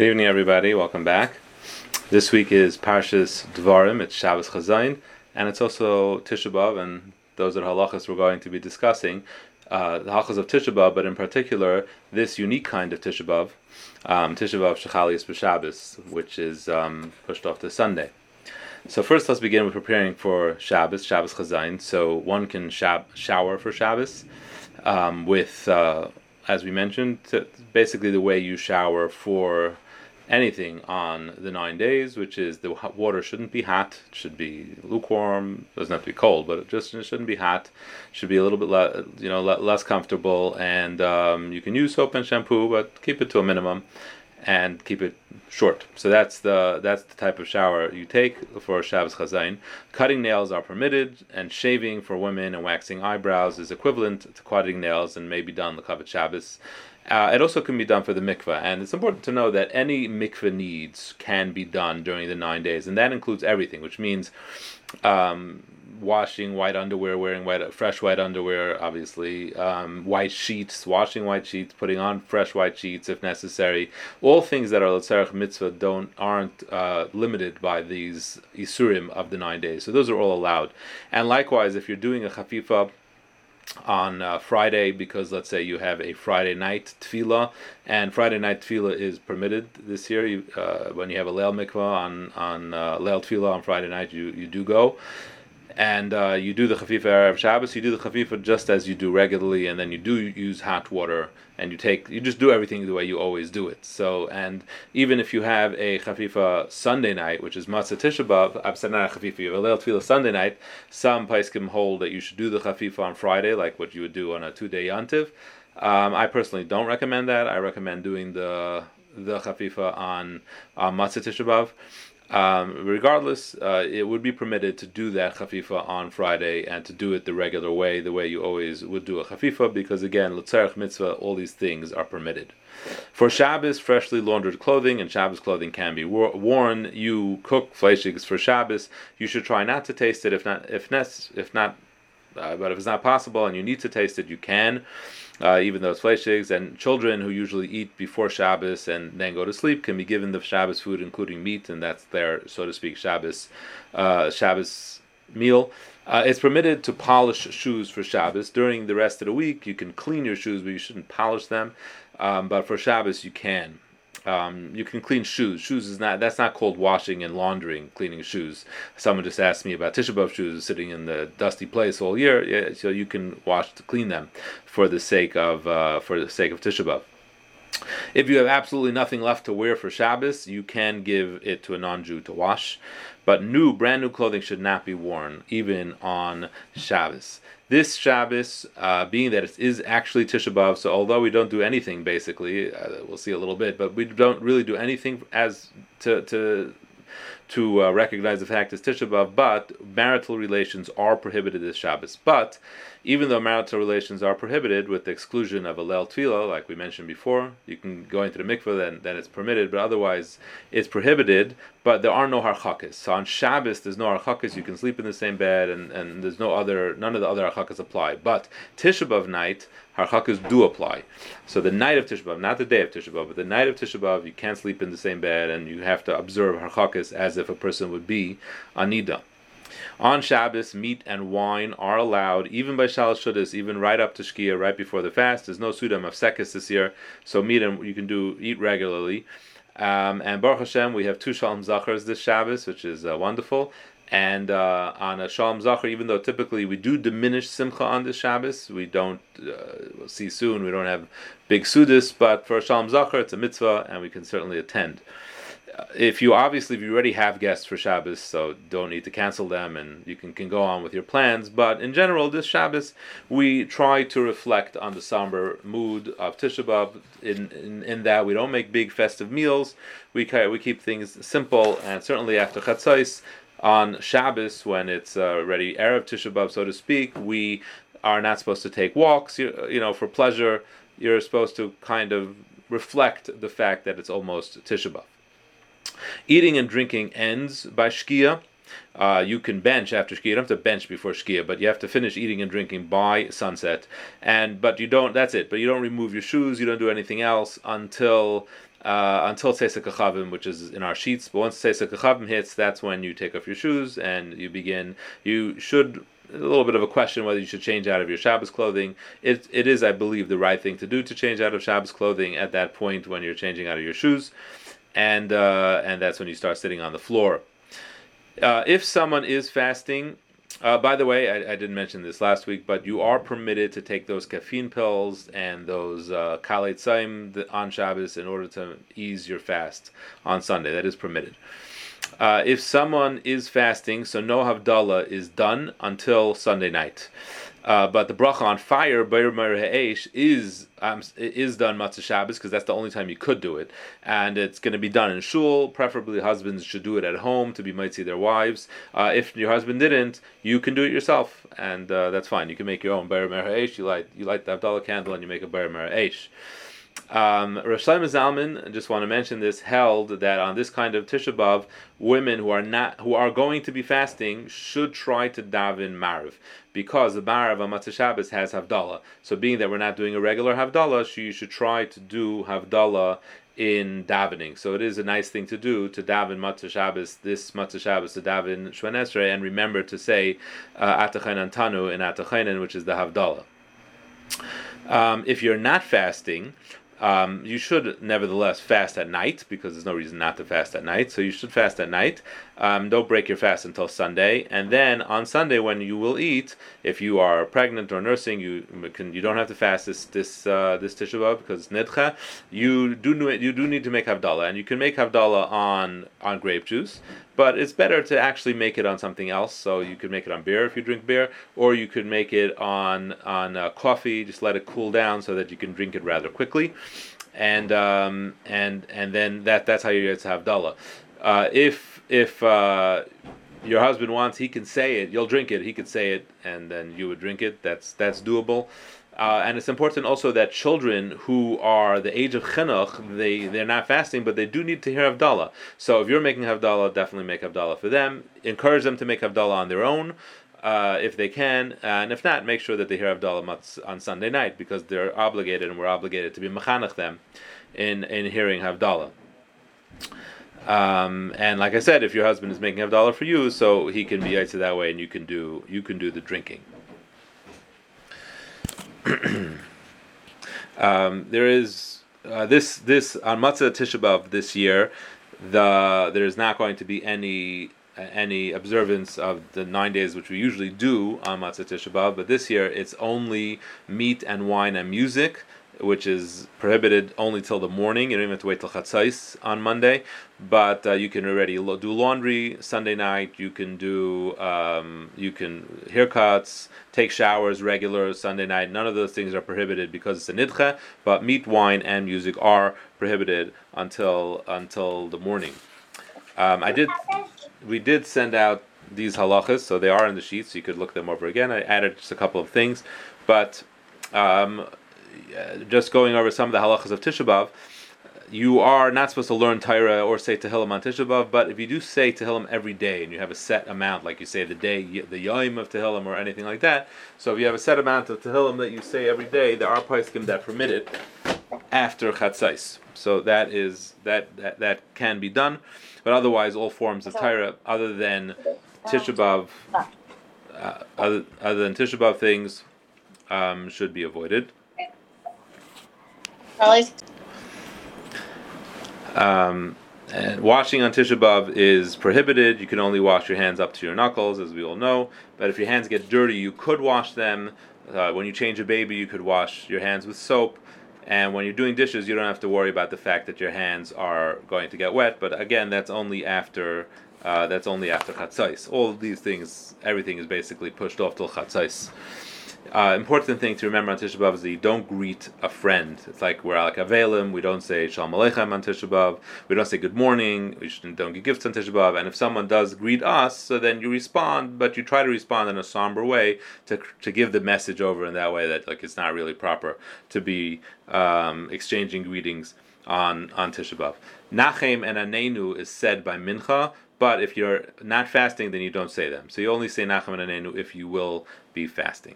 Good evening, everybody. Welcome back. This week is Parshas Dvarim. It's Shabbos Chazayin, and it's also Tisha B'av, and those are halachas we're going to be discussing. Uh, the halachas of Tisha B'av, but in particular, this unique kind of Tisha B'av, um, Tisha B'av B'Shabbos, which is um, pushed off to Sunday. So first, let's begin with preparing for Shabbos, Shabbos Chazayin. So one can shab- shower for Shabbos um, with, uh, as we mentioned, basically the way you shower for anything on the nine days, which is the water shouldn't be hot, it should be lukewarm, it doesn't have to be cold, but it just it shouldn't be hot, it should be a little bit le- you know le- less comfortable, and um, you can use soap and shampoo, but keep it to a minimum, and keep it short. So that's the that's the type of shower you take for Shabbos Chazayin. Cutting nails are permitted, and shaving for women and waxing eyebrows is equivalent to cutting nails and may be done the Kavod Shabbos. Uh, it also can be done for the mikveh, and it's important to know that any mikveh needs can be done during the nine days, and that includes everything, which means um, washing white underwear, wearing white, fresh white underwear, obviously, um, white sheets, washing white sheets, putting on fresh white sheets if necessary. All things that are letzarech mitzvah don't aren't uh, limited by these isurim of the nine days. So those are all allowed. And likewise, if you're doing a chafifa on uh, Friday because let's say you have a Friday night tevilah and Friday night tevilah is permitted this year. You, uh, when you have a leil mikvah on on uh, leil tevilah on Friday night, you you do go and uh, you do the chafifa erev Shabbos. You do the chafifa just as you do regularly, and then you do use hot water, and you take you just do everything the way you always do it. So, and even if you have a chafifa Sunday night, which is Motzei tisha b'av, absanah chafifa, you have a leil tevilah Sunday night. Some poskim hold that you should do the chafifa on Friday, like what you would do on a two-day yantiv. Um, I personally don't recommend that. I recommend doing the the chafifa on on Motzei tisha b'av. Um, regardless, uh, it would be permitted to do that chafifa on Friday and to do it the regular way, the way you always would do a chafifa, because again, lutzarech mitzvah, all these things are permitted. For Shabbos, freshly laundered clothing and Shabbos clothing can be worn. You cook fleishigs for Shabbos. You should try not to taste it if not if nes- if not, uh, but if it's not possible and you need to taste it, you can uh, even though it's fleishigs, and children who usually eat before Shabbos and then go to sleep can be given the Shabbos food, including meat, and that's their, so to speak, Shabbos, uh, Shabbos meal. Uh, it's permitted to polish shoes for Shabbos. During the rest of the week, you can clean your shoes, but you shouldn't polish them. Um, but for Shabbos, you can. Um, you can clean shoes. Shoes is not that's not called washing and laundering. Cleaning shoes. Someone just asked me about Tisha B'av shoes sitting in the dusty place all year. Yeah, so you can wash to clean them for the sake of uh, for the sake of Tisha B'av. If you have absolutely nothing left to wear for Shabbos, you can give it to a non-Jew to wash. But new, brand new clothing should not be worn, even on Shabbos. This Shabbos, uh, being that it is actually Tisha B'av, so although we don't do anything, basically, uh, we'll see a little bit, but we don't really do anything as to to to uh, recognize the fact it's Tisha B'av, but marital relations are prohibited this Shabbos. But even though marital relations are prohibited with the exclusion of a Leil Tevilah, like we mentioned before, you can go into the mikveh, then, then it's permitted, but otherwise it's prohibited, but there are no harchakas. So on Shabbos, there's no harchakas, you can sleep in the same bed, and, and there's no other, none of the other harchakas apply. But Tisha B'av night, harchakas do apply. So the night of Tisha B'av, not the day of Tisha B'av, but the night of Tisha B'av, you can't sleep in the same bed, and you have to observe harchakas as if a person would be anida. On Shabbos, meat and wine are allowed, even by Shalosh Seudos, even right up to Shkia, right before the fast. There's no Seudah Hamafsekes this year, so meat and you can do eat regularly. Um, and Baruch Hashem, we have two Shalom Zachars this Shabbos, which is uh, wonderful. And uh, on a Shalom Zachar, even though typically we do diminish Simcha on this Shabbos, we don't, uh, we'll see soon, we don't have big Sudis, but for a Shalom Zachar, it's a mitzvah, and we can certainly attend if you obviously if you already have guests for Shabbos, so don't need to cancel them, and you can, can go on with your plans. But in general, this Shabbos we try to reflect on the somber mood of Tisha B'av. In, in, in that we don't make big festive meals. We we keep things simple, and certainly after Chatzos on Shabbos when it's uh, ready erev Tisha B'av, so to speak, we are not supposed to take walks. You, you know, for pleasure, you're supposed to kind of reflect the fact that it's almost Tisha B'av. Eating and drinking ends by Shkia. uh, you can bench after Shkia. You don't have to bench before Shkia, but you have to finish eating and drinking by sunset. And but you don't. That's it. But you don't remove your shoes. You don't do anything else until uh, until Achavim, which is in our sheets. But once Tzeis Hakochavim hits, that's when you take off your shoes and you begin. You should a little bit of a question whether you should change out of your Shabbos clothing. It it is, I believe, the right thing to do to change out of Shabbos clothing at that point when you're changing out of your shoes, and uh, and that's when you start sitting on the floor. Uh, if someone is fasting, uh, by the way, I, I, didn't mention this last week, but you are permitted to take those caffeine pills and those uh, on Shabbos in order to ease your fast on Sunday. That is permitted. Uh, if someone is fasting, so no Havdalah is done until Sunday night. Uh, but the bracha on fire, Beir Ha'esh, is um, is done Motzei Shabbos because that's the only time you could do it, and it's going to be done in shul. Preferably, husbands should do it at home to be mighty their wives. Uh, if your husband didn't, you can do it yourself, and uh, that's fine. You can make your own Beir Ha'esh. You light you light the Havdalah candle and you make a Beir Ha'esh. Um, Rosh Zalman, I just want to mention this, held that on this kind of Tisha B'av, women who are not who are going to be fasting should try to daven Maariv because the Maariv on Motzei Shabbos has Havdalah. So being that we're not doing a regular Havdalah, so you should try to do Havdalah in davening. So it is a nice thing to do to daven Motzei Shabbos, this Motzei Shabbos to daven Shemoneh Esrei, and remember to say uh, Antanu in Atachainen, which is the Havdalah. Um, if you're not fasting, um, you should nevertheless fast at night because there's no reason not to fast at night. So you should fast at night. Um, don't break your fast until Sunday, and then on Sunday when you will eat, if you are pregnant or nursing, you can you don't have to fast this this uh, this Tisha B'av because nidcha. You do you do need to make havdalah, and you can make havdalah on on grape juice. But it's better to actually make it on something else. So you could make it on beer if you drink beer, or you could make it on on uh, coffee. Just let it cool down so that you can drink it rather quickly, and um, and and then that that's how you get to havdalah. Uh, if if uh, your husband wants, he can say it. You'll drink it. He could say it, and then you would drink it. That's that's doable. Uh, and it's important also that children who are the age of chinuch, they they're not fasting, but they do need to hear havdalah. So if you're making havdalah, definitely make havdalah for them. Encourage them to make havdalah on their own. Uh, if they can, and if not, make sure that they hear Havdalah on Sunday night because they're obligated and we're obligated to be mechanech them in, in hearing Havdalah. Um, and like I said, if your husband is making Havdalah for you, so he can be to that way, and you can do you can do the drinking. um, there is uh, this this on Motzei Tisha this year. The there is not going to be any any observance of the nine days which we usually do on Motzei Tisha B'av, but this year it's only meat and wine and music which is prohibited only till the morning. You don't even have to wait till chatzais on Monday, but uh, you can already lo- do laundry Sunday night. You can do um, you can haircuts, take showers regular Sunday night. None of those things are prohibited because it's a nidche. But meat, wine, and music are prohibited until until the morning. Um, I did we did send out these halachas, so they are in the sheets. So you could look them over again. I added just a couple of things, but um, just going over some of the halachas of Tisha B'av, you are not supposed to learn Torah or say Tehillim on Tisha B'av, but if you do say Tehillim every day and you have a set amount, like you say the day, the Yom of Tehillim or anything like that, so if you have a set amount of Tehillim that you say every day, there are poskim that permit it after Chatzais. So that is that, that that can be done, but otherwise all forms of Torah other than Tisha B'av, uh, other, other than Tisha B'av things, um, should be avoided. Um, and washing on Tisha B'av is prohibited. You can only wash your hands up to your knuckles, as we all know. But if your hands get dirty, you could wash them. Uh, when you change a baby, you could wash your hands with soap. And when you're doing dishes, you don't have to worry about the fact that your hands are going to get wet. But again, that's only after uh, that's only after chatzais. All these things, everything is basically pushed off till chatzais. Uh, important thing to remember on Tisha B'av is that you don't greet a friend. It's like we're like Avelim, we don't say Shalom Aleichem on Tisha B'av, we don't say good morning, we don't give gifts on Tisha B'av, and if someone does greet us, so then you respond, but you try to respond in a somber way to, to give the message over in that way that like it's not really proper to be um, exchanging greetings on, on Tisha B'av. Nachem and Anenu is said by Mincha, But if you're not fasting, then you don't say them. So you only say Nachman Anenu if you will be fasting.